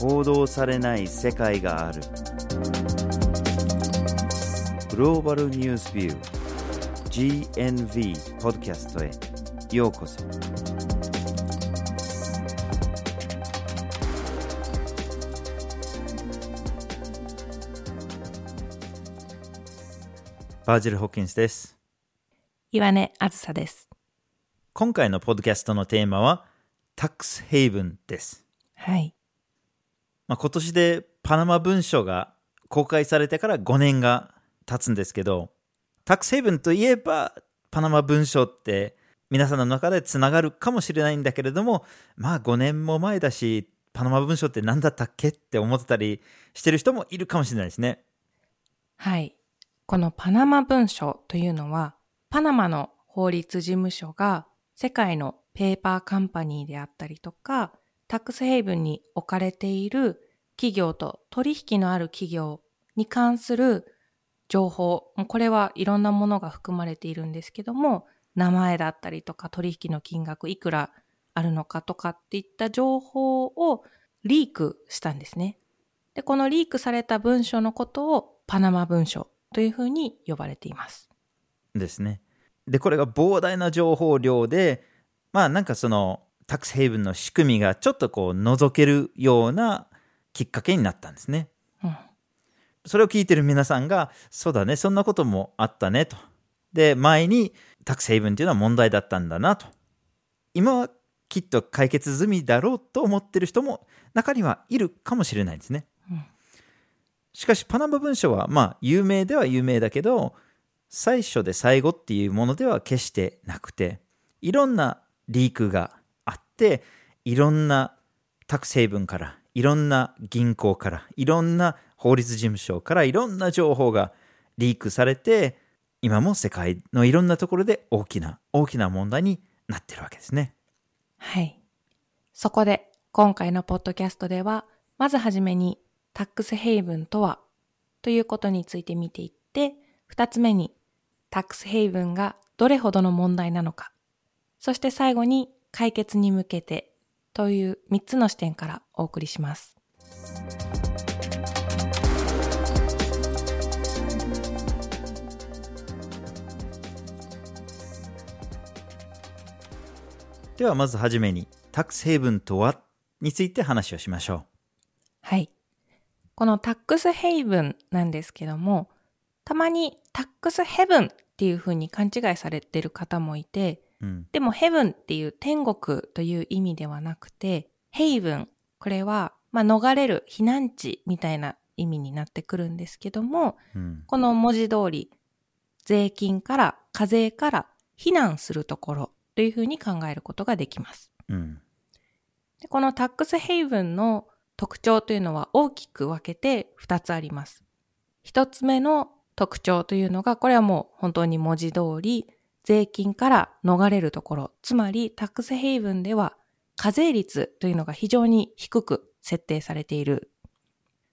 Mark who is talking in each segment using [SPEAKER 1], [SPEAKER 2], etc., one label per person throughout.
[SPEAKER 1] 報道されない世界があるグローバルニュースビュー GNV ポッドキャストへようこそバージル・ホッキンスです
[SPEAKER 2] 岩根あずさです。
[SPEAKER 1] 今回のポッドキャストのテーマはタックスヘイブンです
[SPEAKER 2] はい。
[SPEAKER 1] まあ、今年でパナマ文書が公開されてから5年が経つんですけど、タックスヘイブンといえばパナマ文書って皆さんの中でつながるかもしれないんだけれども、まあ5年も前だし、パナマ文書って何だったっけって思ってたりしてる人もいるかもしれないですね。
[SPEAKER 2] はい。このパナマ文書というのは、パナマの法律事務所が世界のペーパーカンパニーであったりとか、タックスヘイブンに置かれている企業と取引のある企業に関する情報、これはいろんなものが含まれているんですけども、名前だったりとか取引の金額いくらあるのかとかっていった情報をリークしたんですね。で、このリークされた文書のことをパナマ文書というふうに呼ばれています。
[SPEAKER 1] ですね。で、これが膨大な情報量で、まあなんかそのタックスヘイブンの仕組みがちょっとこう覗けるようなきっかけになったんですね。
[SPEAKER 2] うん。
[SPEAKER 1] それを聞いてる皆さんが、そうだね、そんなこともあったねと。で、前にタックスヘイブンっていうのは問題だったんだなと。今はきっと解決済みだろうと思ってる人も中にはいるかもしれないですね。
[SPEAKER 2] うん
[SPEAKER 1] しかし、パナマ文書は、まあ、有名では有名だけど、最初で最後っていうものでは決してなくて、いろんなリークがあって、いろんなタックスヘイブンから、いろんな銀行から、いろんな法律事務所から、いろんな情報がリークされて、今も世界のいろんなところで大きな、大きな問題になってるわけですね。
[SPEAKER 2] はい。そこで、今回のポッドキャストでは、まずはじめに、タックスヘイブンとは、ということについて見ていって、二つ目に、タックスヘイブンがどれほどの問題なのか、そして最後に解決に向けて、という三つの視点からお送りします。
[SPEAKER 1] ではまずはじめに、タックスヘイブンとはについて話をしましょ
[SPEAKER 2] はい。このタックスヘイブンなんですけども、たまにタックスヘブンっていう風に勘違いされてる方もいて、
[SPEAKER 1] う。うん。
[SPEAKER 2] でもヘブンっていう天国という意味ではなくて、ヘイブン、これは、まあ、逃れる避難地みたいな意味になってくるんですけども、
[SPEAKER 1] うん。
[SPEAKER 2] この文字通り、税金から、課税から避難するところというふうに考えることができます。
[SPEAKER 1] うん。
[SPEAKER 2] でこのタックスヘイブンの特徴というのは大きく分けて2つあります。1つ目の特徴というのが、これはもう本当に文字通り、税金から逃れるところ、つまりタックスヘイブンでは課税率というのが非常に低く設定されている。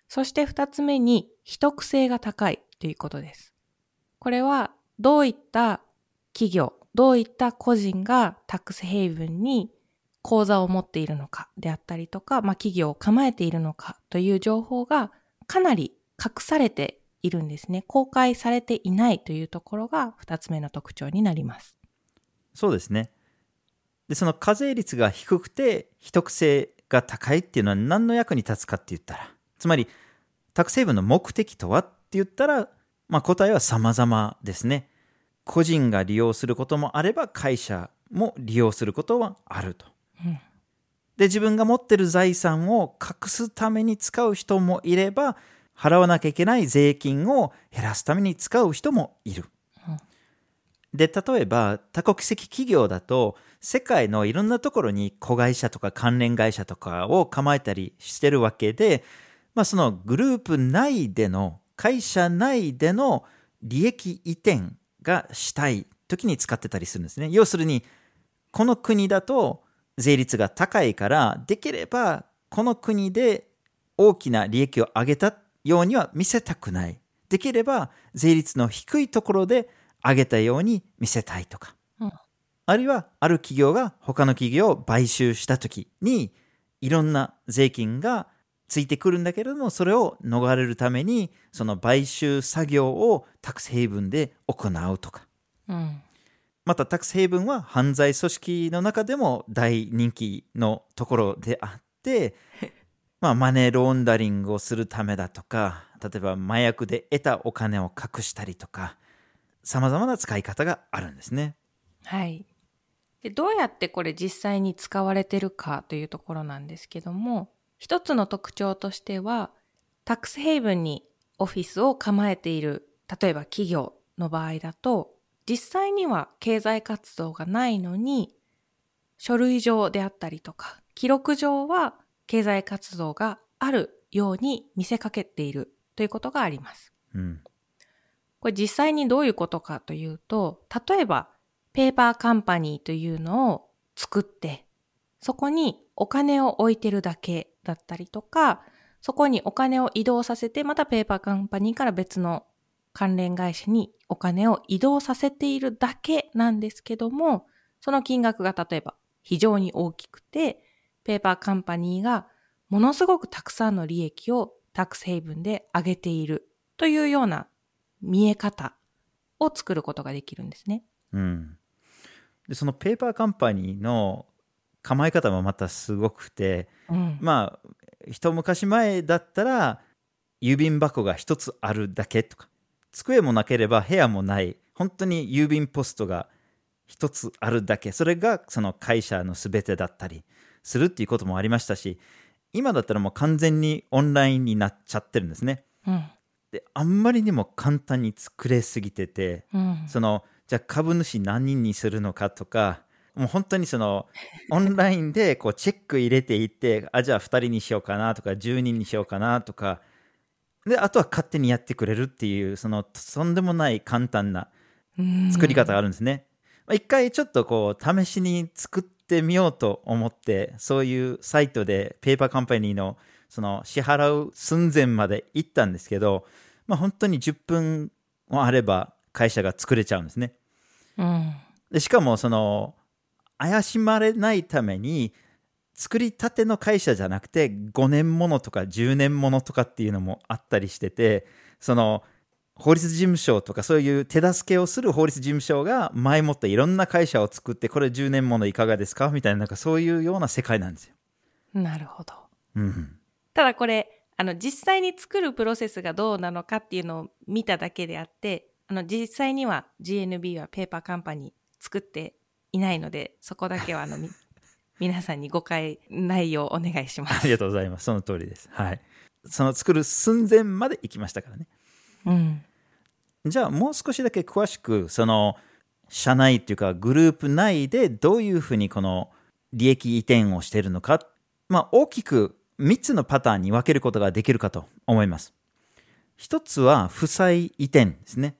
[SPEAKER 2] そして2つ目に、秘匿性が高いということです。これはどういった企業、どういった個人がタックスヘイブンに口座を持っているのかであったりとか、まあ、企業を構えているのかという情報がかなり隠されているんですね。公開されていないというところが二つ目の特徴になります。
[SPEAKER 1] そうですね。で、その課税率が低くて、秘匿性が高いっていうのは何の役に立つかって言ったら、つまり、タックスヘイブンの目的とはって言ったら、まあ答えは様々ですね。個人が利用することもあれば、会社も利用することはあると。
[SPEAKER 2] うん
[SPEAKER 1] で、自分が持ってる財産を隠すために使う人もいれば、払わなきゃいけない税金を減らすために使う人もいる。で、例えば多国籍企業だと、世界のいろんなところに子会社とか関連会社とかを構えたりしてるわけで、まあそのグループ内での、会社内での利益移転がしたい時に使ってたりするんですね。要するに、この国だと税率が高いから、できればこの国で大きな利益を上げたようには見せたくない。できれば税率の低いところで上げたように見せたいとか。
[SPEAKER 2] うん
[SPEAKER 1] あるいは、ある企業が他の企業を買収したときに、いろんな税金がついてくるんだけれども、それを逃れるために、その買収作業をタックスヘイブンで行うとか。
[SPEAKER 2] うん。
[SPEAKER 1] またタックスヘイブンは犯罪組織の中でも大人気のところであって、まあ、マネーロンダリングをするためだとか、例えば麻薬で得たお金を隠したりとか、様々な使い方があるんですね。
[SPEAKER 2] はい。で、どうやってこれ実際に使われてるかというところなんですけども、一つの特徴としては、タックスヘイブンにオフィスを構えている、例えば企業の場合だと、実際には経済活動がないのに、書類上であったりとか、記録上は経済活動があるように見せかけているということがあります。
[SPEAKER 1] うん。
[SPEAKER 2] これ実際にどういうことかというと、例えばペーパーカンパニーというのを作って、そこにお金を置いてるだけだったりとか、そこにお金を移動させて、またペーパーカンパニーから別の関連会社にお金を移動させているだけなんですけども、その金額が例えば非常に大きくて、ペーパーカンパニーがものすごくたくさんの利益をタックスヘイブンで上げているというような見え方を作ることができるんですね。
[SPEAKER 1] うん。で、そのペーパーカンパニーの構え方もまたすごくて、
[SPEAKER 2] うん。
[SPEAKER 1] まあ、一昔前だったら、郵便箱が一つあるだけとか、机もなければ部屋もない、本当に郵便ポストが一つあるだけ、それがその会社の全てだったりするっていうこともありましたし、今だったらもう完全にオンラインになっちゃってるんですね。
[SPEAKER 2] うん。
[SPEAKER 1] で、あんまりにも簡単に作れすぎてて、
[SPEAKER 2] うん。
[SPEAKER 1] そのじゃあ株主何人にするのかとかもう本当にその オンラインでこうチェック入れていってあじゃあ2人にしようかなとか10人にしようかなとかであとは勝手にやってくれるっていうそのとんでもない簡単な
[SPEAKER 2] うん
[SPEAKER 1] 作り方があるんですね。まあ一回ちょっとこう試しに作ってみようと思ってそういうサイトでペーパーカンパニーのその支払う寸前まで行ったんですけど、まあ、本当に10分もあれば会社が作れちゃうんですね。
[SPEAKER 2] うん。
[SPEAKER 1] でしかもその怪しまれないために作りたての会社じゃなくて5年ものとか10年ものとかっていうのもあったりしててその法律事務所とかそういう手助けをする法律事務所が前もっていろんな会社を作ってこれ10年ものいかがですかみたいななんかそういうような世界なんですよ。
[SPEAKER 2] なるほど。
[SPEAKER 1] うん、
[SPEAKER 2] ただこれ、あの、実際に作るプロセスがどうなのかっていうのを見ただけであって、あの、実際には GNB はペーパーカンパニー作っていないので、そこだけはあの、み 皆さんに誤解ないようお願いします。
[SPEAKER 1] ありがとうございます。その通りです。はい。その作る寸前まで行きましたからね。
[SPEAKER 2] うん。
[SPEAKER 1] じゃあもう少しだけ詳しくその社内っていうかグループ内でどういうふうにこの利益移転をしているのか、まあ、大きく3つのパターンに分けることができるかと思います。一つは負債移転ですね。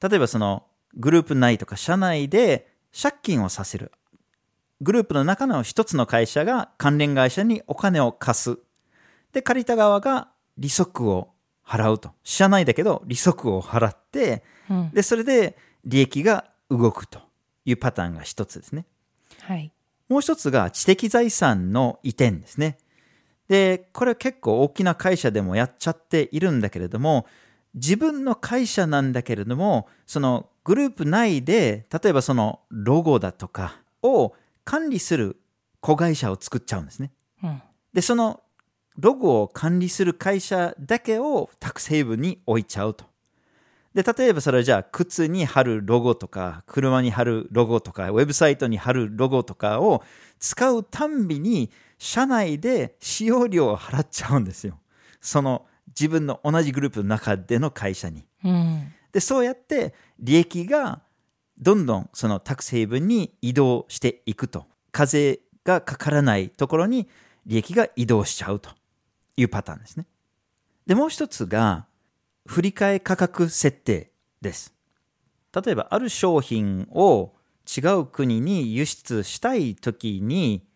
[SPEAKER 1] 例えばそのグループ内とか社内で借金をさせる。グループの中の一つの会社が関連会社にお金を貸す。で、借りた側が利息を払うと。社内だけど利息を払って、
[SPEAKER 2] うん。
[SPEAKER 1] で、それで利益が動くというパターンが一つですね。
[SPEAKER 2] はい。
[SPEAKER 1] もう一つが知的財産の移転ですね。で、これ結構大きな会社でもやっちゃっているんだけれども、自分の会社なんだけれども、そのグループ内で、例えばそのロゴだとかを管理する子会社を作っちゃうんですね。
[SPEAKER 2] うん。
[SPEAKER 1] で、そのロゴを管理する会社だけをタックスヘイブンに置いちゃうと。で、例えばそれはじゃあ靴に貼るロゴとか、車に貼るロゴとか、ウェブサイトに貼るロゴとかを使うたんびに、社内で使用料を払っちゃうんですよ。その自分の同じグループの中での会社に。
[SPEAKER 2] うん。
[SPEAKER 1] で、そうやって利益がどんどんそのタックスヘイブンに移動していくと。課税がかからないところに利益が移動しちゃうというパターンですね。で、もう一つが、振替価格設定です。例えば、ある商品を違う国に輸出したいときに、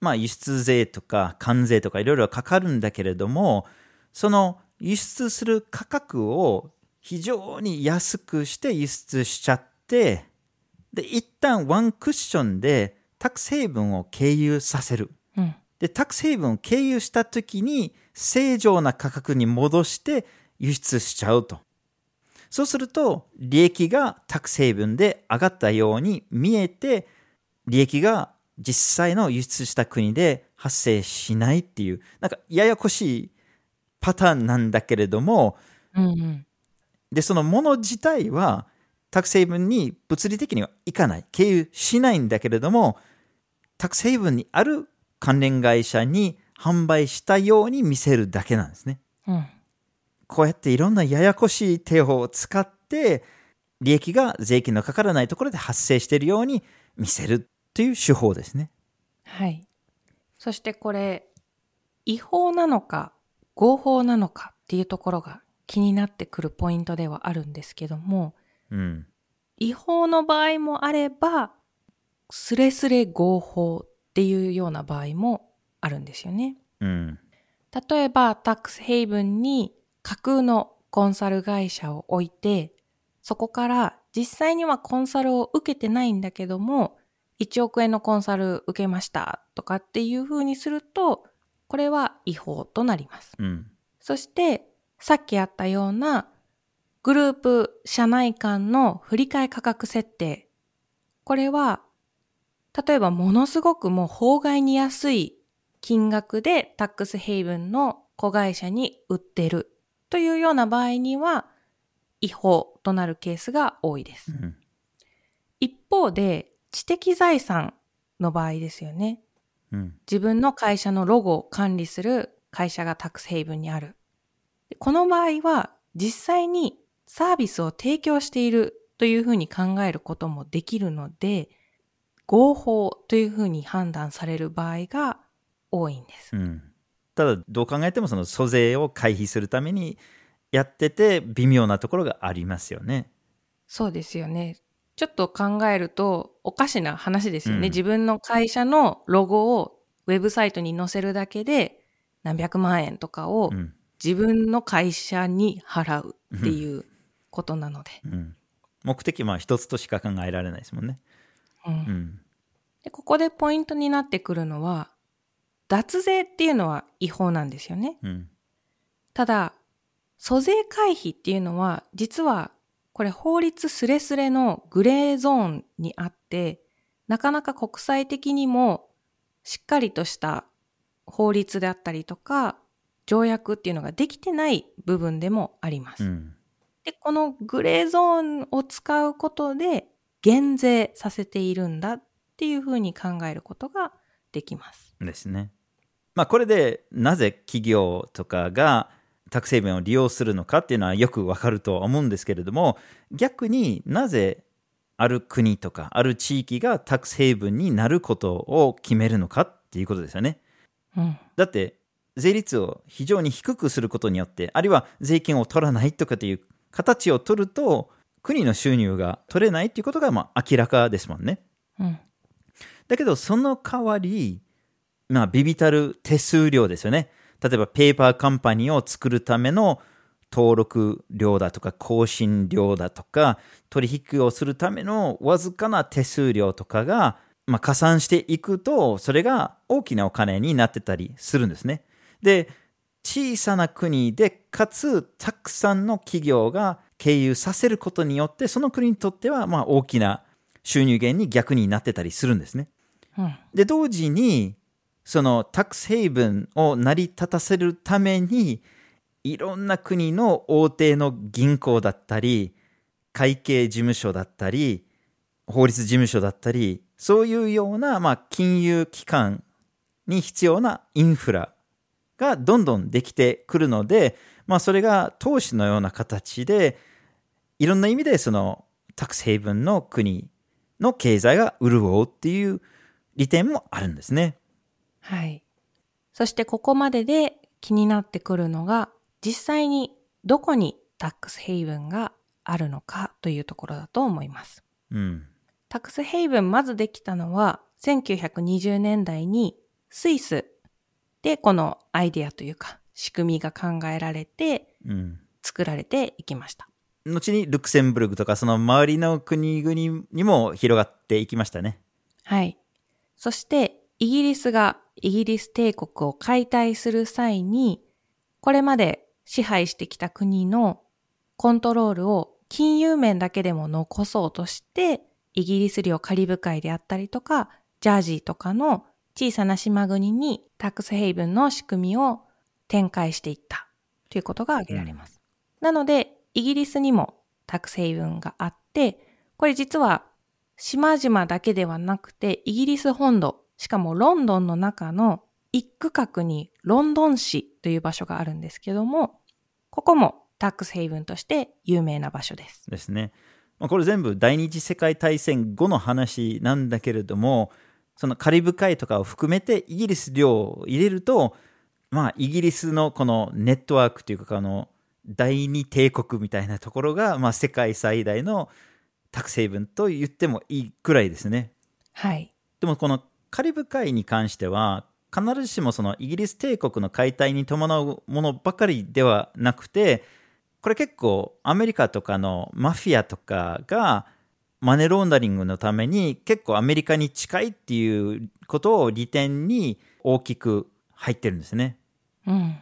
[SPEAKER 1] まあ、輸出税とか関税とかいろいろかかるんだけれども、その輸出する価格を非常に安くして輸出しちゃって、で、一旦ワンクッションでタックスヘイブンを経由させる。
[SPEAKER 2] うん。
[SPEAKER 1] で、タックスヘイブンを経由した時に正常な価格に戻して輸出しちゃうと。そうすると、利益がタックスヘイブンで上がったように見えて、利益が実際の輸出した国で発生しないっていう、なんかややこしいパターンなんだけれども、
[SPEAKER 2] うんうん。
[SPEAKER 1] で、そのもの自体は、タックスヘイブンに物理的には行かない、経由しないんだけれども、タックスヘイブンにある関連会社に販売したように見せるだけなんですね。
[SPEAKER 2] うん。
[SPEAKER 1] こうやっていろんなややこしい手法を使って、利益が税金のかからないところで発生しているように見せるという手法ですね。
[SPEAKER 2] はい。そしてこれ、違法なのか合法なのかっていうところが気になってくるポイントではあるんですけども、
[SPEAKER 1] うん。
[SPEAKER 2] 違法の場合もあれば、スレスレ合法っていうような場合もあるんですよね。
[SPEAKER 1] うん。
[SPEAKER 2] 例えば、タックスヘイブンに架空のコンサル会社を置いて、そこから実際にはコンサルを受けてないんだけども、1億円のコンサル受けましたとかっていう風にすると、これは違法となります。
[SPEAKER 1] うん。
[SPEAKER 2] そして、さっきあったようなグループ社内間の振り替え価格設定。これは、例えばものすごくもう法外に安い金額でタックスヘイブンの子会社に売ってるというような場合には違法となるケースが多いです。
[SPEAKER 1] うん。
[SPEAKER 2] 一方で知的財産の場合ですよね。
[SPEAKER 1] うん。
[SPEAKER 2] 自分の会社のロゴを管理する会社がタックスヘイブンにある。でこの場合は実際にサービスを提供しているというふうに考えることもできるので、合法というふうに判断される場合が多いんです。
[SPEAKER 1] うん。ただ、どう考えてもその租税を回避するためにやってて微妙なところがありますよね。
[SPEAKER 2] そうですよね。ちょっと考えるとおかしな話ですよね。
[SPEAKER 1] うん
[SPEAKER 2] 自分の会社のロゴをウェブサイトに載せるだけで何百万円とかを
[SPEAKER 1] うん。
[SPEAKER 2] 自分の会社に払うっていうことなので。
[SPEAKER 1] うん。目的は一つとしか考えられないですもんね。
[SPEAKER 2] うん
[SPEAKER 1] うん。
[SPEAKER 2] でここでポイントになってくるのは、脱税っていうのは違法なんですよね。
[SPEAKER 1] うん。
[SPEAKER 2] ただ、租税回避っていうのは、実はこれ法律スレスレのグレーゾーンにあって、なかなか国際的にもしっかりとした法律であったりとか、条約っていうのができてない部分でもあります。
[SPEAKER 1] うん。
[SPEAKER 2] で、このグレーゾーンを使うことで減税させているんだっていうふうに考えることができます。
[SPEAKER 1] ですね。まあこれでなぜ企業とかがタックを利用するのかっていうのはよくわかるとは思うんですけれども逆になぜある国とかある地域がタックスヘイブンになることを決めるのかっていうことですよね。
[SPEAKER 2] うん。
[SPEAKER 1] だって税率を非常に低くすることによってあるいは税金を取らないとかっていう形を取ると国の収入が取れないっていうことがまあ明らかですもんね。
[SPEAKER 2] うん。
[SPEAKER 1] だけど、その代わり、まあ、ビビたる手数料ですよね。例えば、ペーパーカンパニーを作るための登録料だとか、更新料だとか、取引をするためのわずかな手数料とかが、まあ、加算していくと、それが大きなお金になってたりするんですね。で、小さな国で、かつ、たくさんの企業が経由させることによって、その国にとっては、まあ、大きな収入源に逆になってたりするんですね。
[SPEAKER 2] うん。
[SPEAKER 1] で、同時に、そのタックスヘイブンを成り立たせるために、いろんな国の大手の銀行だったり、会計事務所だったり、法律事務所だったり、そういうような、まあ、金融機関に必要なインフラがどんどんできてくるので、まあ、それが投資のような形で、いろんな意味でそのタックスヘイブンの国の経済が潤うっていう利点もあるんですね。
[SPEAKER 2] はい。そしてここまでで気になってくるのが、実際にどこにタックスヘイブンがあるのかというところだと思います。
[SPEAKER 1] うん。
[SPEAKER 2] タックスヘイブンまずできたのは1920年代にスイスでこのアイデアというか仕組みが考えられて
[SPEAKER 1] うん。
[SPEAKER 2] 作られていきました。
[SPEAKER 1] 後にルクセンブルクとかその周りの国々にも広がっていきましたね。
[SPEAKER 2] はい。そしてイギリスがイギリス帝国を解体する際に、これまで支配してきた国のコントロールを金融面だけでも残そうとして、イギリス領カリブ海であったりとか、ジャージーとかの小さな島国にタックスヘイブンの仕組みを展開していったということが挙げられます。うん、なので、イギリスにもタックスヘイブンがあって、これ実は島々だけではなくて、イギリス本土、しかもロンドンの中の一区画にロンドン市という場所があるんですけども、ここもタックスヘイブンとして有名な場所です。
[SPEAKER 1] ですね。これ全部第二次世界大戦後の話なんだけれども、そのカリブ海とかを含めてイギリス領を入れると、まあ、イギリスのこのネットワークというか、あの、第二帝国みたいなところが、まあ、世界最大のタク成分と言ってもいいくらいですね。
[SPEAKER 2] はい。
[SPEAKER 1] でもこのカリブ海に関しては、必ずしもそのイギリス帝国の解体に伴うものばかりではなくて、これ結構アメリカとかのマフィアとかがマネーロンダリングのために結構アメリカに近いっていうことを利点に大きく入ってるんですね。
[SPEAKER 2] うん。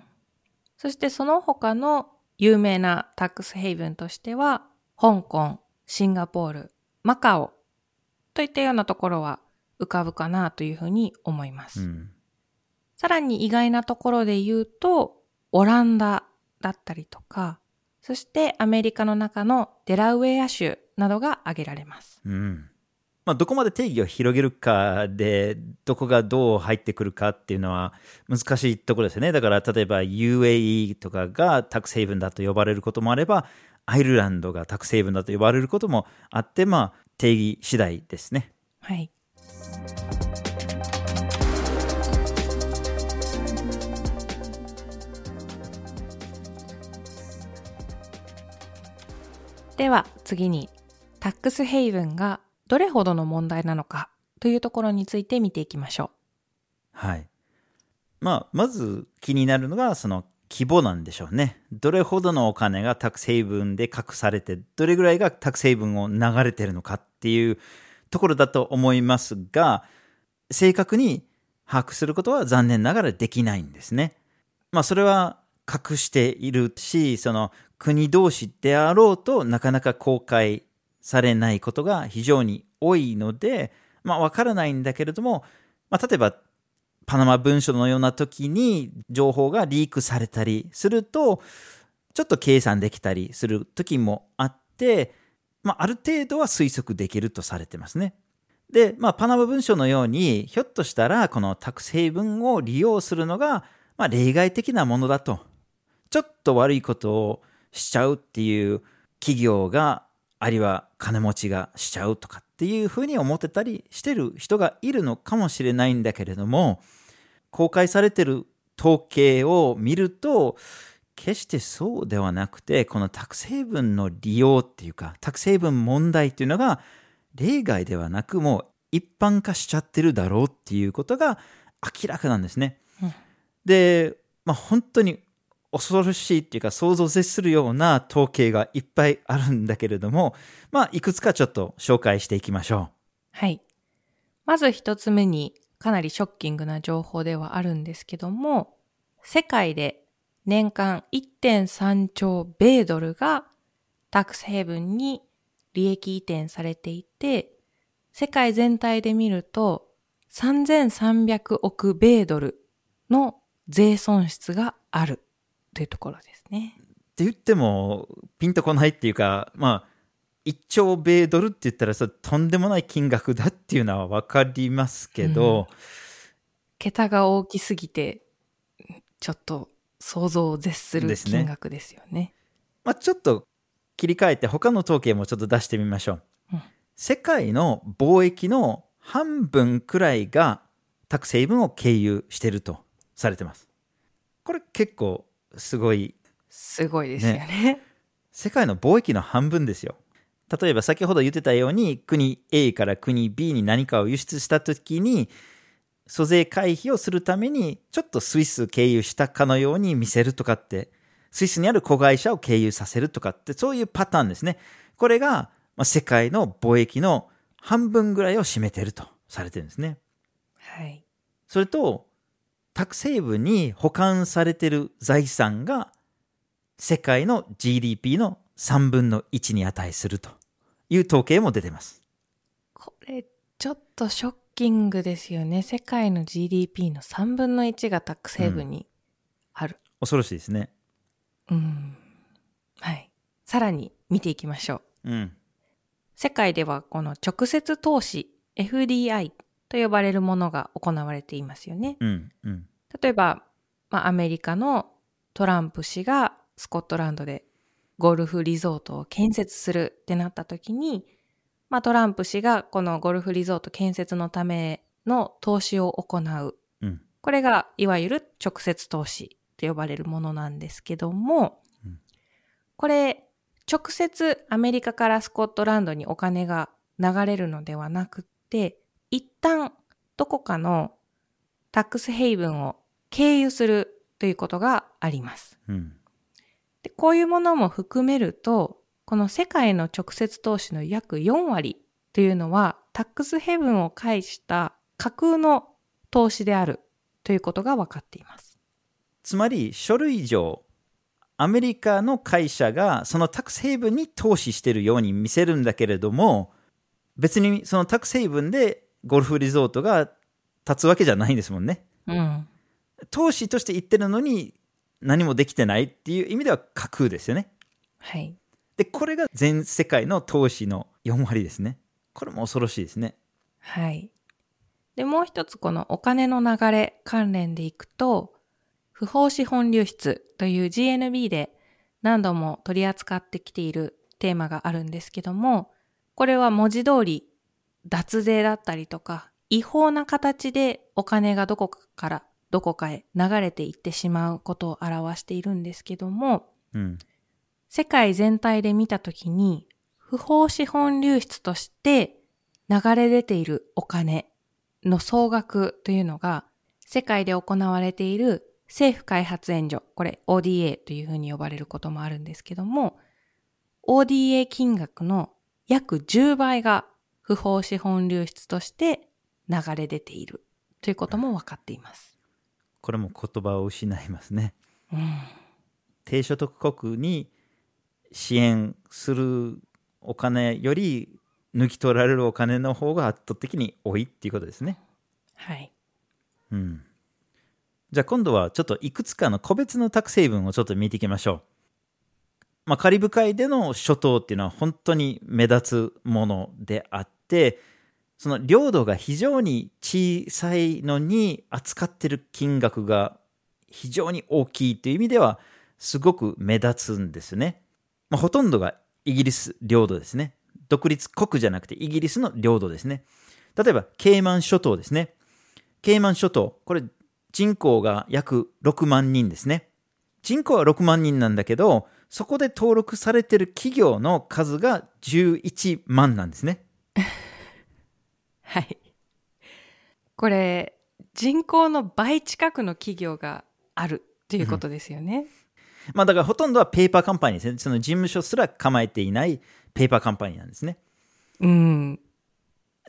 [SPEAKER 2] そしてその他の有名なタックスヘイブンとしては、香港、シンガポール、マカオといったようなところは浮かぶかなというふうに思います。うん、さらに意外なところで言うと、オランダだったりとか、そしてアメリカの中のデラウェア州などが挙げられます。
[SPEAKER 1] うんまあ、どこまで定義を広げるかで、どこがどう入ってくるかっていうのは難しいところですよね。だから、例えば UAE とかがタックスヘイブンだと呼ばれることもあれば、アイルランドがタックスヘイブンだと呼ばれることもあって、まあ、定義次第ですね。
[SPEAKER 2] はい。では次にタックスヘイブンがどれほどの問題なのかというところについて見ていきましょ
[SPEAKER 1] う。はい。まあ、まず気になるのがその規模なんでしょうね。どれほどのお金がタクスヘイブンで隠されて、どれぐらいがタクスヘイブンを流れてるのかっていうところだと思いますが、正確に把握することは残念ながらできないんですね。まあ、それは隠しているし、その国同士であろうとなかなか公開されないことが非常に多いので、まあ、わからないんだけれども、まあ、例えば、パナマ文書のような時に情報がリークされたりすると、ちょっと計算できたりする時もあって、まあ、ある程度は推測できるとされてますね。で、まあ、パナマ文書のように、ひょっとしたら、このタク成分を利用するのが、まあ、例外的なものだと。ちょっと悪いことをしちゃうっていう企業があるいは金持ちがしちゃうとかっていうふうに思ってたりしてる人がいるのかもしれないんだけれども公開されてる統計を見ると決してそうではなくてこのタク成分の利用っていうかタク成分問題っていうのが例外ではなくもう一般化しちゃってるだろうっていうことが明らかなんですね。うん、で、まあ、本当に恐ろしいっていうか想像を絶するような統計がいっぱいあるんだけれども、まあ、いくつかちょっと紹介していきましょう。
[SPEAKER 2] はい。まず一つ目に、かなりショッキングな情報ではあるんですけども、世界で年間1.3兆米ドルがタックスヘイブンに利益移転されていて、世界全体で見ると3300億米ドルの税損失があるというところですね。
[SPEAKER 1] って言ってもピンとこないっていうかまあ1兆米ドルって言ったらそれとんでもない金額だっていうのは分かりますけど、うん、
[SPEAKER 2] 桁が大きすぎてちょっと想像を絶する金額ですよね。ね
[SPEAKER 1] まあ、ちょっと切り替えて他の統計もちょっと出してみましょう。うん、世界の貿易の半分くらいがタク成分を経由してるとされてます。これ結構すごい。
[SPEAKER 2] すごいですよね。ね
[SPEAKER 1] 世界の貿易の半分ですよ。例えば先ほど言ってたように国 A から国 B に何かを輸出した時に租税回避をするためにちょっとスイス経由したかのように見せるとかってスイスにある子会社を経由させるとかってそういうパターンですね。これが世界の貿易の半分ぐらいを占めてるとされてるんですね。
[SPEAKER 2] はい。
[SPEAKER 1] それと、タックスヘイブンに保管されている財産が世界の GDP の3分の1に値するという統計も出てます。
[SPEAKER 2] これ、ちょっとショッキングですよね。世界の GDP の3分の1がタックスヘイブンにある。
[SPEAKER 1] 恐ろしいですね。
[SPEAKER 2] うん。はい。さらに見ていきましょう。
[SPEAKER 1] うん。
[SPEAKER 2] 世界ではこの直接投資 FDI と呼ばれるものが行われていますよね。
[SPEAKER 1] うん。うん。
[SPEAKER 2] 例えば、まあ、アメリカのトランプ氏がスコットランドでゴルフリゾートを建設するってなった時に、まあ、トランプ氏がこのゴルフリゾート建設のための投資を行う。
[SPEAKER 1] うん。
[SPEAKER 2] これがいわゆる直接投資と呼ばれるものなんですけども、
[SPEAKER 1] うん
[SPEAKER 2] これ直接アメリカからスコットランドにお金が流れるのではなくって、一旦どこかのタックスヘイブンを経由するということがあります。
[SPEAKER 1] うん。
[SPEAKER 2] でこういうものも含めると、この世界の直接投資の約4割というのは、タックスヘブンを介した架空の投資であるということが分かっています。
[SPEAKER 1] つまり、書類上、アメリカの会社がそのタックスヘイブンに投資しているように見せるんだけれども、別にそのタックスヘイブンでゴルフリゾートが立つわけじゃないんですもんね。
[SPEAKER 2] うん。
[SPEAKER 1] 投資として言ってるのに何もできてないっていう意味では架空ですよね。
[SPEAKER 2] はい。
[SPEAKER 1] で、これが全世界の投資の4割ですね。これも恐ろしいですね。
[SPEAKER 2] はい。で、もう一つこのお金の流れ関連でいくと、不法資本流出という GNB で何度も取り扱ってきているテーマがあるんですけども、これは文字通り脱税だったりとか、違法な形でお金がどこかからどこかへ流れていってしまうことを表しているんですけども、
[SPEAKER 1] うん。
[SPEAKER 2] 世界全体で見たときに、不法資本流出として流れ出ているお金の総額というのが、世界で行われている政府開発援助、これ ODA というふうに呼ばれることもあるんですけども、ODA 金額の約10倍が不法資本流出として流れ出ているということも分かっています。
[SPEAKER 1] これも言葉を失いますね。
[SPEAKER 2] うん
[SPEAKER 1] 低所得国に支援するお金より抜き取られるお金の方が圧倒的に多いっていうことですね。
[SPEAKER 2] はい。
[SPEAKER 1] うん。じゃあ今度はちょっといくつかの個別のタックス成分をちょっと見ていきましょう。まあ、カリブ海での諸島っていうのは本当に目立つものであって、その領土が非常に小さいのに扱ってる金額が非常に大きいという意味ではすごく目立つんですね。まあ、ほとんどがイギリス領土ですね。独立国じゃなくてイギリスの領土ですね。例えば、ケイマン諸島ですね。ケイマン諸島、これ人口が約6万人ですね。人口は6万人なんだけど、そこで登録されてる企業の数が11万なんですね。
[SPEAKER 2] はい。これ、人口の倍近くの企業があるということですよね。
[SPEAKER 1] まあだからほとんどはペーパーカンパニーですね。その事務所すら構えていないペーパーカンパニーなんですね。
[SPEAKER 2] うん。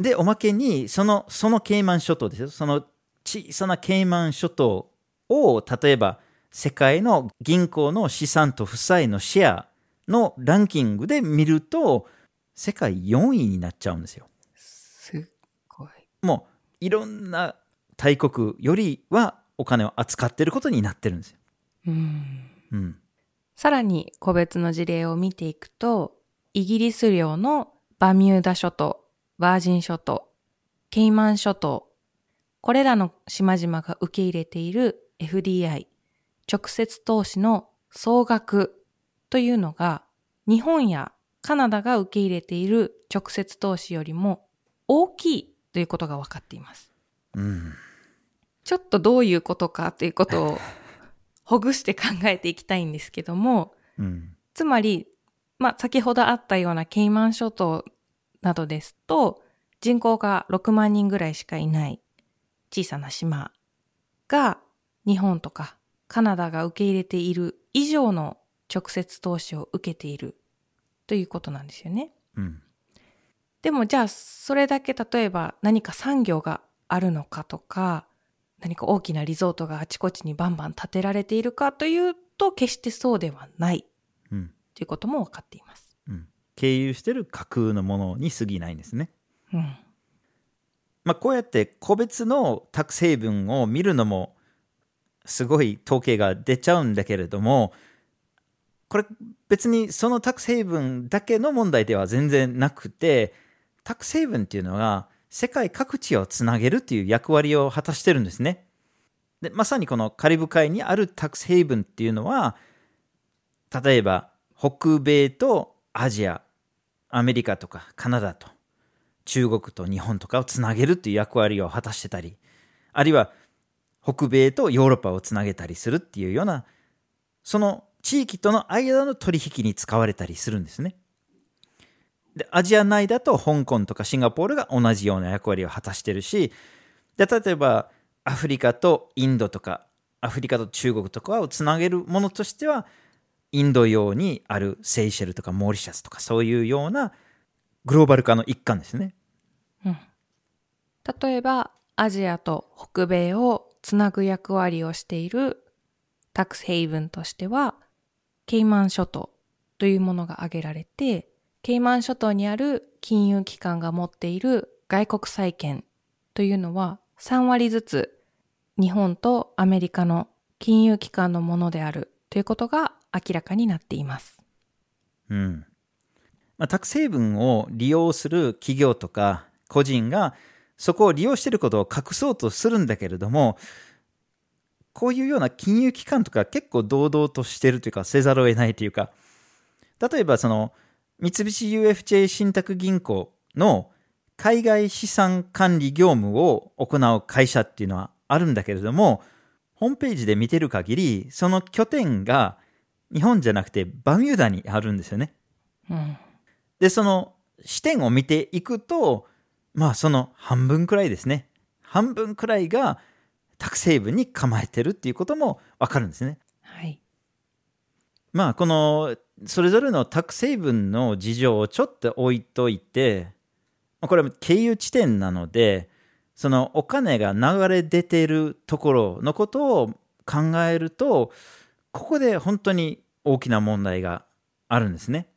[SPEAKER 1] で、おまけに、その、そのケイマン諸島ですよ。その小さなケイマン諸島を、例えば、世界の銀行の資産と負債のシェアのランキングで見ると、世界4位になっちゃうんですよ。
[SPEAKER 2] すっごい。
[SPEAKER 1] もう、いろんな大国よりはお金を扱ってることになってるんですよ。
[SPEAKER 2] うん。
[SPEAKER 1] うん。
[SPEAKER 2] さらに個別の事例を見ていくと、イギリス領のバミューダ諸島、バージン諸島、ケイマン諸島、これらの島々が受け入れている FDI、直接投資の総額というのが、日本やカナダが受け入れている直接投資よりも大きいということが分かっています。
[SPEAKER 1] うん。
[SPEAKER 2] ちょっとどういうことかということをほぐして考えていきたいんですけども、
[SPEAKER 1] うん。
[SPEAKER 2] つまり、まあ、先ほどあったようなケイマン諸島などですと、人口が6万人ぐらいしかいない小さな島が日本とかカナダが受け入れている以上の直接投資を受けているということなんですよね。
[SPEAKER 1] うん。
[SPEAKER 2] でもじゃあそれだけ例えば何か産業があるのかとか何か大きなリゾートがあちこちにバンバン建てられているかというと決してそうではない
[SPEAKER 1] うん
[SPEAKER 2] ということも分かっています。
[SPEAKER 1] うん、経由してる架空のものに過ぎないんですね。
[SPEAKER 2] うん。
[SPEAKER 1] まあ、こうやって個別のタックスヘイブンを見るのもすごい統計が出ちゃうんだけれどもこれ別にそのタックスヘイブンだけの問題では全然なくてタックスヘイブンっていうのが世界各地をつなげるっていう役割を果たしてるんですね。でまさにこのカリブ海にあるタックスヘイブンっていうのは例えば北米とアジアアメリカとかカナダと中国と日本とかをつなげるっていう役割を果たしてたりあるいは北米とヨーロッパをつなげたりするっていうようなその地域との間の取引に使われたりするんですね。でアジア内だと香港とかシンガポールが同じような役割を果たしてるしで例えばアフリカとインドとかアフリカと中国とかをつなげるものとしてはインド洋にあるセイシェルとかモーリシャスとかそういうようなグローバル化の一環ですね。
[SPEAKER 2] うん。例えば、アジアと北米をつなぐ役割をしているタックスヘイブンとしては、ケイマン諸島というものが挙げられて、ケイマン諸島にある金融機関が持っている外国債券というのは3割ずつ日本とアメリカの金融機関のものであるということが明らかになっています。
[SPEAKER 1] うんまあ、タクスヘイブンを利用する企業とか個人がそこを利用していることを隠そうとするんだけれどもこういうような金融機関とか結構堂々としてるというかせざるを得ないというか例えばその三菱 UFJ 信託銀行の海外資産管理業務を行う会社っていうのはあるんだけれどもホームページで見てる限りその拠点が日本じゃなくてバミューダにあるんですよね。
[SPEAKER 2] うん。
[SPEAKER 1] で、その視点を見ていくと、まあその半分くらいですね。半分くらいがタクセイブに構えてるっていうこともわかるんですね。
[SPEAKER 2] はい。
[SPEAKER 1] まあこのそれぞれのタク成分の事情をちょっと置いといて、まあこれは経由地点なので、そのお金が流れ出ているところのことを考えると、ここで本当に大きな問題があるんですね。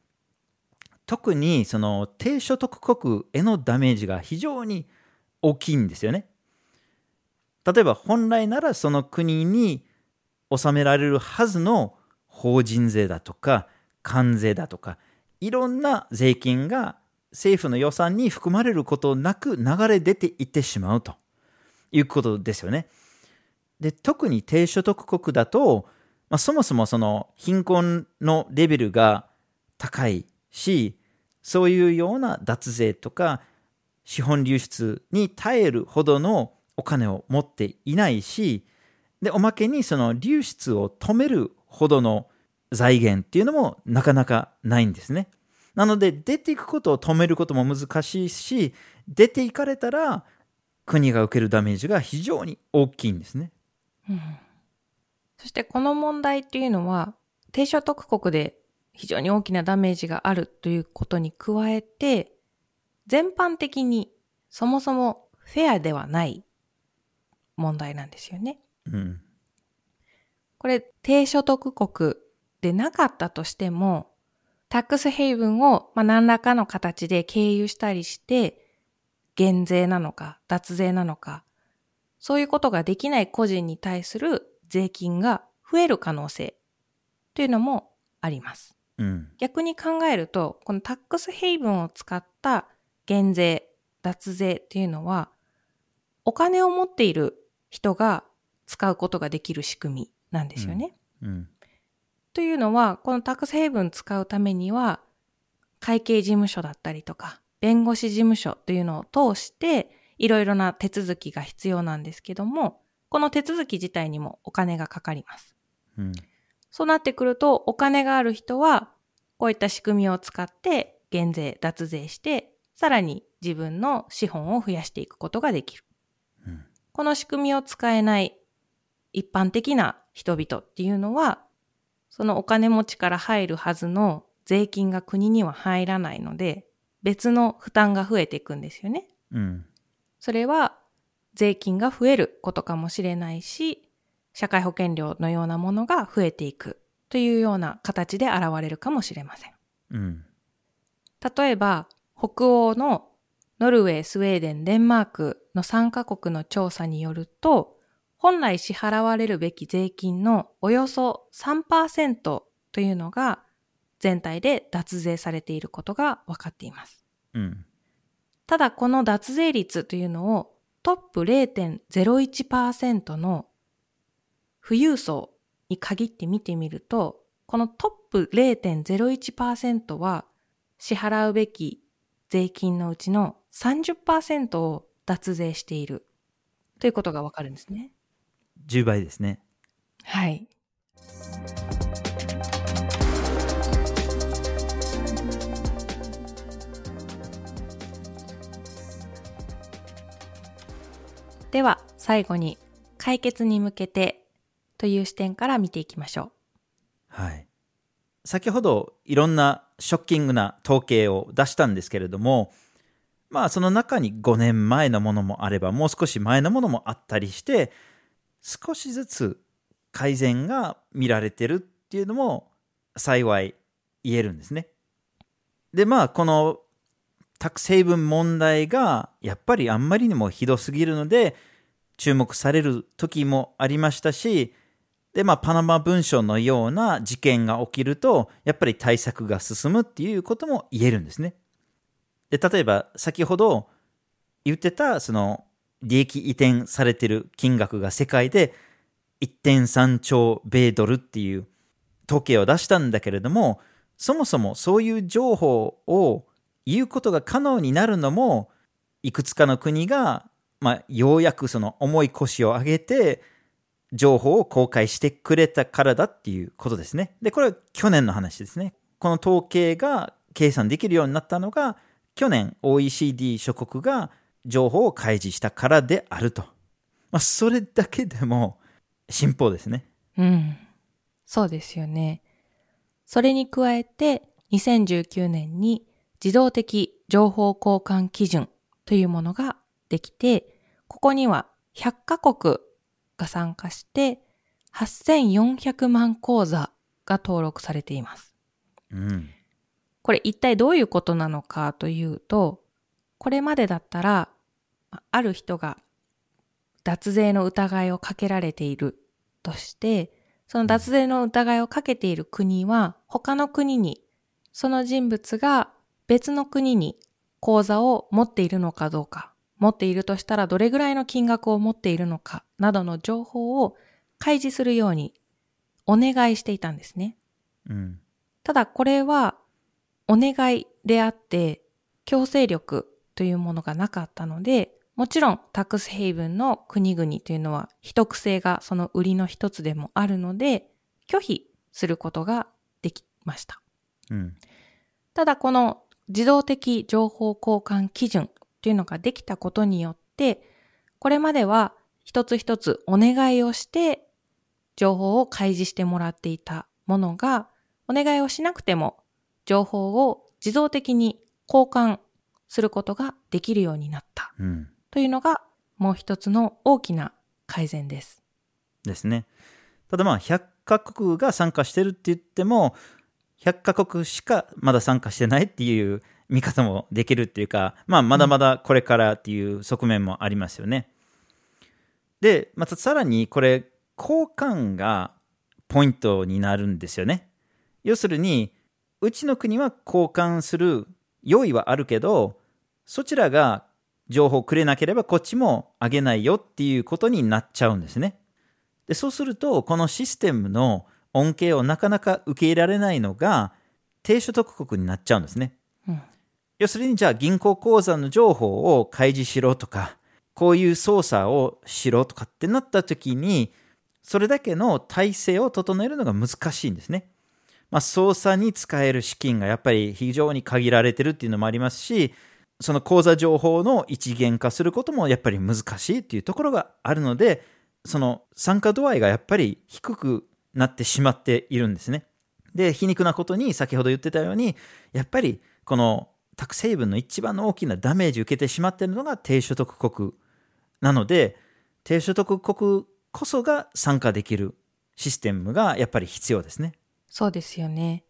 [SPEAKER 1] 特にその低所得国へのダメージが非常に大きいんですよね。例えば本来ならその国に納められるはずの法人税だとか関税だとかいろんな税金が政府の予算に含まれることなく流れ出ていってしまうということですよね。で特に低所得国だと、まあ、そもそもその貧困のレベルが高いしそういうような脱税とか資本流出に耐えるほどのお金を持っていないしでおまけにその流出を止めるほどの財源っていうのもなかなかないんですね。なので出ていくことを止めることも難しいし出ていかれたら国が受けるダメージが非常に大きいんですね。
[SPEAKER 2] うんそしてこの問題っていうのは低所得国で非常に大きなダメージがあるということに加えて全般的にそもそもフェアではない問題なんですよね。
[SPEAKER 1] うん。
[SPEAKER 2] これ低所得国でなかったとしてもタックスヘイブンを、まあ、何らかの形で経由したりして減税なのか脱税なのかそういうことができない個人に対する税金が増える可能性というのもあります。
[SPEAKER 1] うん。
[SPEAKER 2] 逆に考えると、このタックスヘイブンを使った減税、脱税っていうのは、お金を持っている人が使うことができる仕組みなんですよね。
[SPEAKER 1] うん。
[SPEAKER 2] というのは、このタックスヘイブン使うためには、会計事務所だったりとか、弁護士事務所というのを通して、いろいろな手続きが必要なんですけども、この手続き自体にもお金がかかります。
[SPEAKER 1] うん。
[SPEAKER 2] そうなってくると、お金がある人は、こういった仕組みを使って減税、脱税して、さらに自分の資本を増やしていくことができる。
[SPEAKER 1] うん
[SPEAKER 2] この仕組みを使えない一般的な人々っていうのは、そのお金持ちから入るはずの税金が国には入らないので、別の負担が増えていくんですよね。
[SPEAKER 1] うん。
[SPEAKER 2] それは税金が増えることかもしれないし、社会保険料のようなものが増えていくというような形で現れるかもしれません。
[SPEAKER 1] うん。
[SPEAKER 2] 例えば、北欧のノルウェー、スウェーデン、デンマークの3カ国の調査によると、本来支払われるべき税金のおよそ3%というのが全体で脱税されていることが分かっています。
[SPEAKER 1] うん。
[SPEAKER 2] ただこの脱税率というのをトップ0.01%の富裕層に限って見てみると、このトップ0.01%は支払うべき税金のうちの30%を脱税しているということがわかるんですね。
[SPEAKER 1] 10倍ですね。
[SPEAKER 2] はい。では最後に解決に向けてという視点から見ていきましょう
[SPEAKER 1] はい。先ほどいろんなショッキングな統計を出したんですけれども、まあその中に5年前のものもあれば、もう少し前のものもあったりして、少しずつ改善が見られてるっていうのも幸い言えるんですね。で、まあこのタックスヘイブン問題がやっぱりあんまりにもひどすぎるので注目される時もありましたし、で、まあ、パナマ文書のような事件が起きると、やっぱり対策が進むっていうことも言えるんですね。で、例えば、先ほど言ってた、その、利益移転されてる金額が世界で1.3兆米ドルっていう統計を出したんだけれども、そもそもそういう情報を言うことが可能になるのも、いくつかの国が、まあ、ようやくその重い腰を上げて、情報を公開してくれたからだっていうことですね。で、これは去年の話ですね。この統計が計算できるようになったのが、去年 OECD 諸国が情報を開示したからであると。まあ、それだけでも進歩ですね。
[SPEAKER 2] う。ん。そうですよね。それに加えて、2019年に自動的情報交換基準というものができて、ここには100カ国が参加して、8400万口座が登録されています。
[SPEAKER 1] うん。
[SPEAKER 2] これ一体どういうことなのかというと、これまでだったら、あある人が脱税の疑いをかけられているとして、その脱税の疑いをかけている国は他の国にその人物が別の国に口座を持っているのかどうか、持っているとしたらどれぐらいの金額を持っているのかなどの情報を開示するようにお願いしていたんですね。
[SPEAKER 1] うん。
[SPEAKER 2] ただこれはお願いであって強制力というものがなかったので、もちろんタックスヘイブンの国々というのは秘匿性がその売りの一つでもあるので、拒否することができました。
[SPEAKER 1] うん。
[SPEAKER 2] ただこの自動的情報交換基準というのができたことによって、これまでは一つ一つお願いをして情報を開示してもらっていたものが、お願いをしなくても情報を自動的に交換することができるようになった
[SPEAKER 1] うん。
[SPEAKER 2] というのがもう一つの大きな改善です。
[SPEAKER 1] ですね。ただまあ、100カ国が参加してるって言っても、100カ国しかまだ参加してないっていう見方もできるっていうか、まあ、まだまだこれからっていう側面もありますよね。で、またさらにこれ、交換がポイントになるんですよね。要するに、うちの国は交換する用意はあるけど、そちらが情報をくれなければこっちもあげないよっていうことになっちゃうんですね。でそうすると、このシステムの恩恵をなかなか受け入れられないのが、低所得国になっちゃうんですね。要するに、じゃあ銀行口座の情報を開示しろとか、こういう操作をしろとかってなった時に、それだけの体制を整えるのが難しいんですね。まあ、操作に使える資金がやっぱり非常に限られてるっていうのもありますし、その口座情報の一元化することもやっぱり難しいっていうところがあるので、その参加度合いがやっぱり低くなってしまっているんですね。で、皮肉なことに先ほど言ってたように、やっぱりこのタクスヘイブンの一番の大きなダメージを受けてしまっているのが低所得国なので、低所得国こそが参加できるシステムがやっぱり必要ですね。
[SPEAKER 2] そうですよね。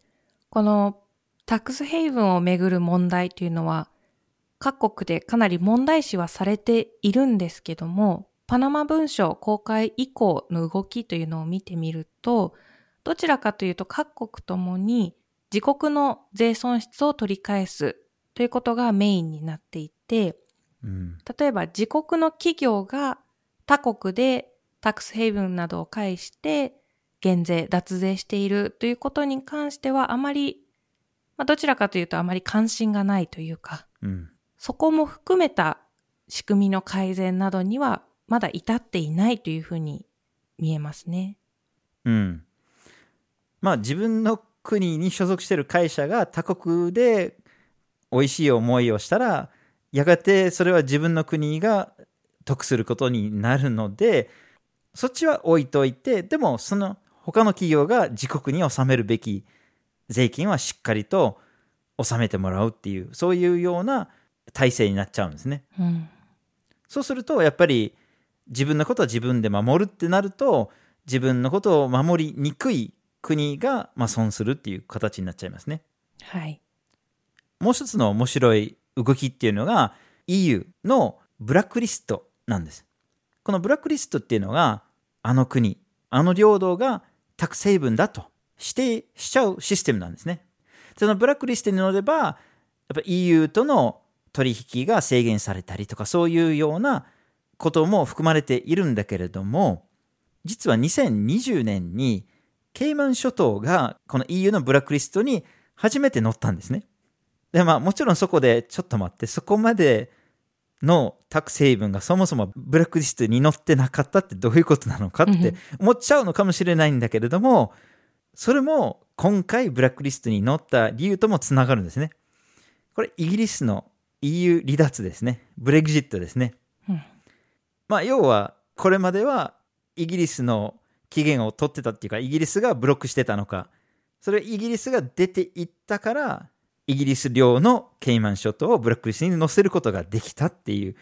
[SPEAKER 2] このタックスヘイブンをめぐる問題というのは、各国でかなり問題視はされているんですけども、パナマ文書公開以降の動きというのを見てみると、どちらかというと各国ともに自国の税損失を取り返すということがメインになっていて、
[SPEAKER 1] うん、
[SPEAKER 2] 例えば自国の企業が他国でタックスヘイブンなどを介して減税、脱税しているということに関してはあまり、まあ、どちらかというとあまり関心がないというか、
[SPEAKER 1] うん、
[SPEAKER 2] そこも含めた仕組みの改善などにはまだ至っていないというふうに見えますね。
[SPEAKER 1] うん。まあ自分の国に所属している会社が他国で美味しい思いをしたら、やがてそれは自分の国が得することになるので、そっちは置いといて、でもその他の企業が自国に納めるべき税金はしっかりと納めてもらうっていう、そういうような体制になっちゃうんですね。
[SPEAKER 2] うん、
[SPEAKER 1] そうすると、やっぱり自分のことは自分で守るってなると、自分のことを守りにくい国が、まあ、損するっていう形になっちゃいますね。
[SPEAKER 2] はい。
[SPEAKER 1] もう一つの面白い動きっていうのが EU のブラックリストなんです。このブラックリストっていうのが、あの国、あの領土がタク成分だと指定しちゃうシステムなんですね。そのブラックリストに乗れば、やっぱ EU との取引が制限されたりとか、そういうようなことも含まれているんだけれども、実は2020年にケイマン諸島がこの EU のブラックリストに初めて載ったんですね。で、まあもちろんそこでちょっと待って、そこまでのタク成分がそもそもブラックリストに載ってなかったってどういうことなのかって思っちゃうのかもしれないんだけれども、それも今回ブラックリストに載った理由ともつながるんですね。これイギリスの EU 離脱ですね。ブレグジットですね。
[SPEAKER 2] うん、
[SPEAKER 1] まあ要はこれまではイギリスの期限を取ってたっていうかイギリスがブロックしてたのかそれイギリスが出ていったからイギリス領のケイマン諸島をブラックリストに載せることができたっていう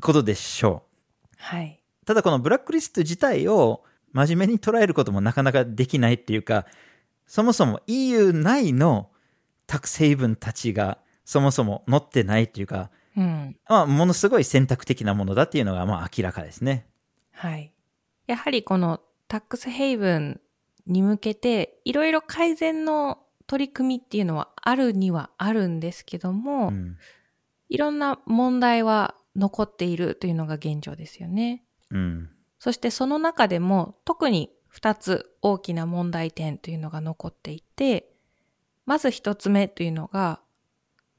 [SPEAKER 1] ことでしょ
[SPEAKER 2] う。はい。
[SPEAKER 1] ただこのブラックリスト自体を真面目に捉えることもなかなかできないっていうか、そもそも EU 内のタク成分たちがそもそも載ってないっていうか、
[SPEAKER 2] うん、
[SPEAKER 1] まあ、ものすごい選択的なものだっていうのがまあ明らかですね。
[SPEAKER 2] はい。やはりこのタックスヘイブンに向けていろいろ改善の取り組みっていうのはあるにはあるんですけども、
[SPEAKER 1] うん、
[SPEAKER 2] いろんな問題は残っているというのが現状ですよね。
[SPEAKER 1] うん、
[SPEAKER 2] そしてその中でも特に2つ大きな問題点というのが残っていて、まず1つ目というのが、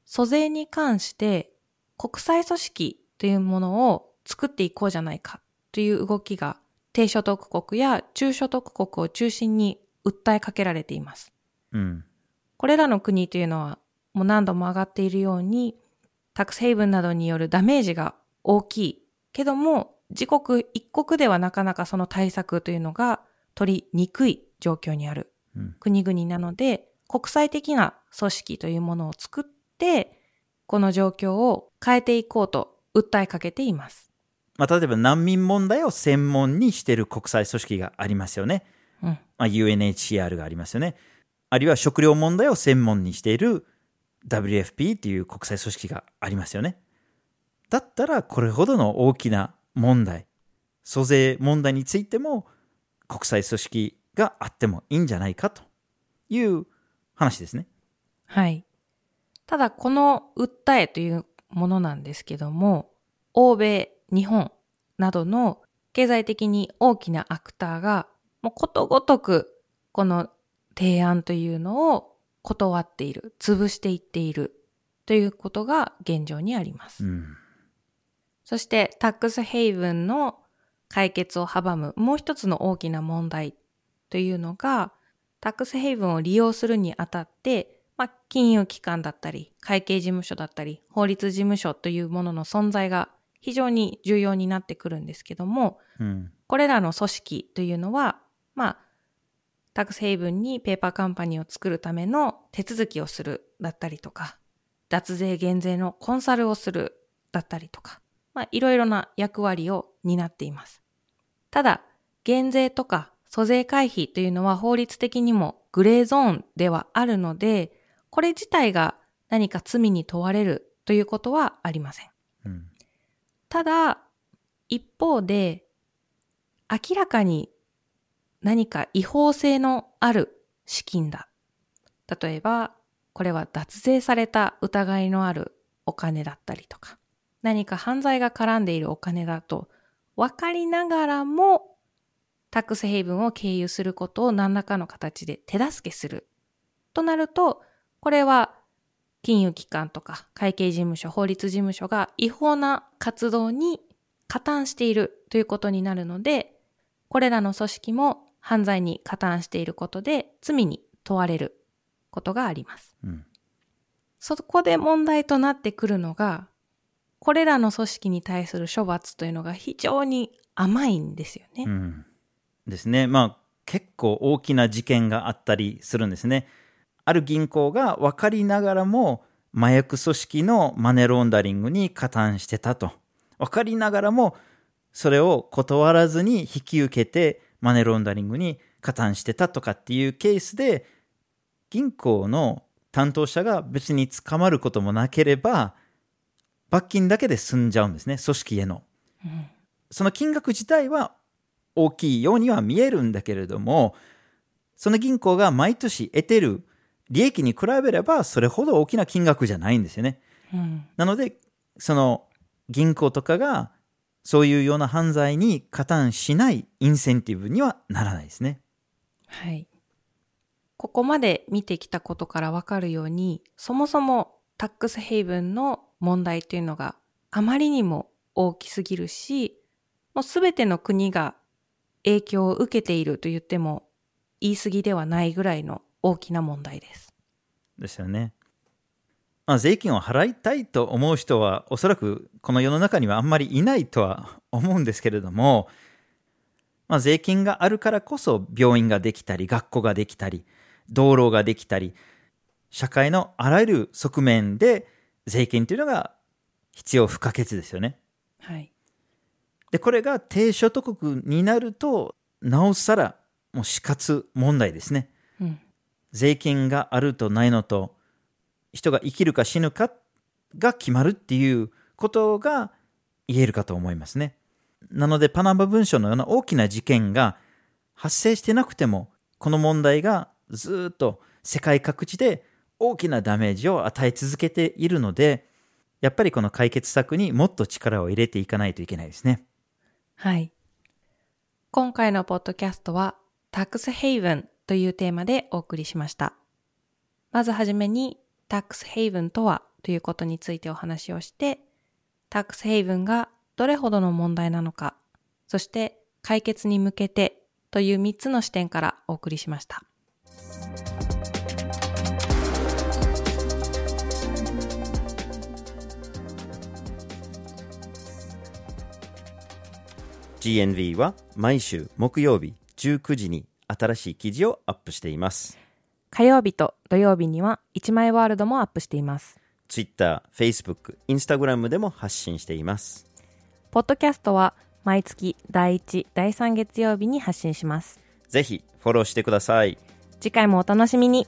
[SPEAKER 2] 租税に関して国際組織というものを作っていこうじゃないかという動きが低所得国や中所得国を中心に訴えかけられています。
[SPEAKER 1] うん、
[SPEAKER 2] これらの国というのはもう何度も上がっているように、タックスヘイブンなどによるダメージが大きいけども、自国一国ではなかなかその対策というのが取りにくい状況にある国々なので、うん、国際的な組織というものを作って、この状況を変えていこうと訴えかけています。
[SPEAKER 1] まあ、例えば難民問題を専門にしている国際組織がありますよね。
[SPEAKER 2] うんま
[SPEAKER 1] あ、UNHCR がありますよね。あるいは食料問題を専門にしている WFP という国際組織がありますよね。だったらこれほどの大きな問題、租税問題についても国際組織があってもいいんじゃないかという話ですね。
[SPEAKER 2] はい。ただこの訴えというものなんですけども、欧米、日本などの経済的に大きなアクターがもうことごとくこの提案というのを断っている、潰していっているということが現状にあります。
[SPEAKER 1] うん、
[SPEAKER 2] そしてタックスヘイブンの解決を阻むもう一つの大きな問題というのが、タックスヘイブンを利用するにあたって、まあ、金融機関だったり、会計事務所だったり、法律事務所というものの存在が非常に重要になってくるんですけども、
[SPEAKER 1] うん、
[SPEAKER 2] これらの組織というのは、まあ、タックスヘイブンにペーパーカンパニーを作るための手続きをするだったりとか、脱税減税のコンサルをするだったりとか、まあ、いろいろな役割を担っています。ただ、減税とか租税回避というのは法律的にもグレーゾーンではあるので、これ自体が何か罪に問われるということはありません。
[SPEAKER 1] うん
[SPEAKER 2] ただ、一方で、明らかに何か違法性のある資金だ。例えば、これは脱税された疑いのあるお金だったりとか、何か犯罪が絡んでいるお金だと分かりながらも、タックスヘイブンを経由することを何らかの形で手助けする。となると、これは金融機関とか会計事務所、法律事務所が違法な活動に加担しているということになるので、これらの組織も犯罪に加担していることで罪に問われることがあります。
[SPEAKER 1] うん
[SPEAKER 2] そこで問題となってくるのが、これらの組織に対する処罰というのが非常に甘いんですよね。
[SPEAKER 1] うんですね。まあ結構大きな事件があったりするんですね。ある銀行が分かりながらも麻薬組織のマネーロンダリングに加担してたと。分かりながらもそれを断らずに引き受けてマネーロンダリングに加担してたとかっていうケースで銀行の担当者が別に捕まることもなければ罰金だけで済んじゃうんですね組織への。
[SPEAKER 2] うん
[SPEAKER 1] その金額自体は大きいようには見えるんだけれども、その銀行が毎年得てる利益に比べればそれほど大きな金額じゃないんですよね。
[SPEAKER 2] うん
[SPEAKER 1] なので、その銀行とかがそういうような犯罪に加担しないインセンティブにはならないですね。
[SPEAKER 2] はい。ここまで見てきたことからわかるように、そもそもタックスヘイブンの問題というのがあまりにも大きすぎるし、もうすべての国が影響を受けていると言っても言い過ぎではないぐらいの大きな問題です。
[SPEAKER 1] ですよね。まあ、税金を払いたいと思う人はおそらくこの世の中にはあんまりいないとは 思うんですけれども、まあ、税金があるからこそ病院ができたり学校ができたり道路ができたり社会のあらゆる側面で税金というのが必要不可欠ですよね。
[SPEAKER 2] はい。
[SPEAKER 1] でこれが低所得国になるとなおさらもう死活問題ですね。
[SPEAKER 2] うん。
[SPEAKER 1] 税金があるとないのと人が生きるか死ぬかが決まるっていうことが言えるかと思いますね。なのでパナマ文書のような大きな事件が発生してなくてもこの問題がずっと世界各地で大きなダメージを与え続けているのでやっぱりこの解決策にもっと力を入れていかないといけないですね。
[SPEAKER 2] はい。今回のポッドキャストは、タックスヘイブンというテーマでお送りしました。まずはじめに、タックスヘイブンとはということについてお話をして、タックスヘイブンがどれほどの問題なのか、そして解決に向けてという3つの視点からお送りしました。
[SPEAKER 1] GNV は毎週木曜日19時に新しい記事をアップしています。
[SPEAKER 2] 火曜日と土曜日には1枚ワールドもアップしています。
[SPEAKER 1] Twitter、Facebook、Instagram でも発信しています。
[SPEAKER 2] ポッドキャストは毎月第1、第3月曜日に発信します。
[SPEAKER 1] ぜひフォローしてください。
[SPEAKER 2] 次回もお楽しみに。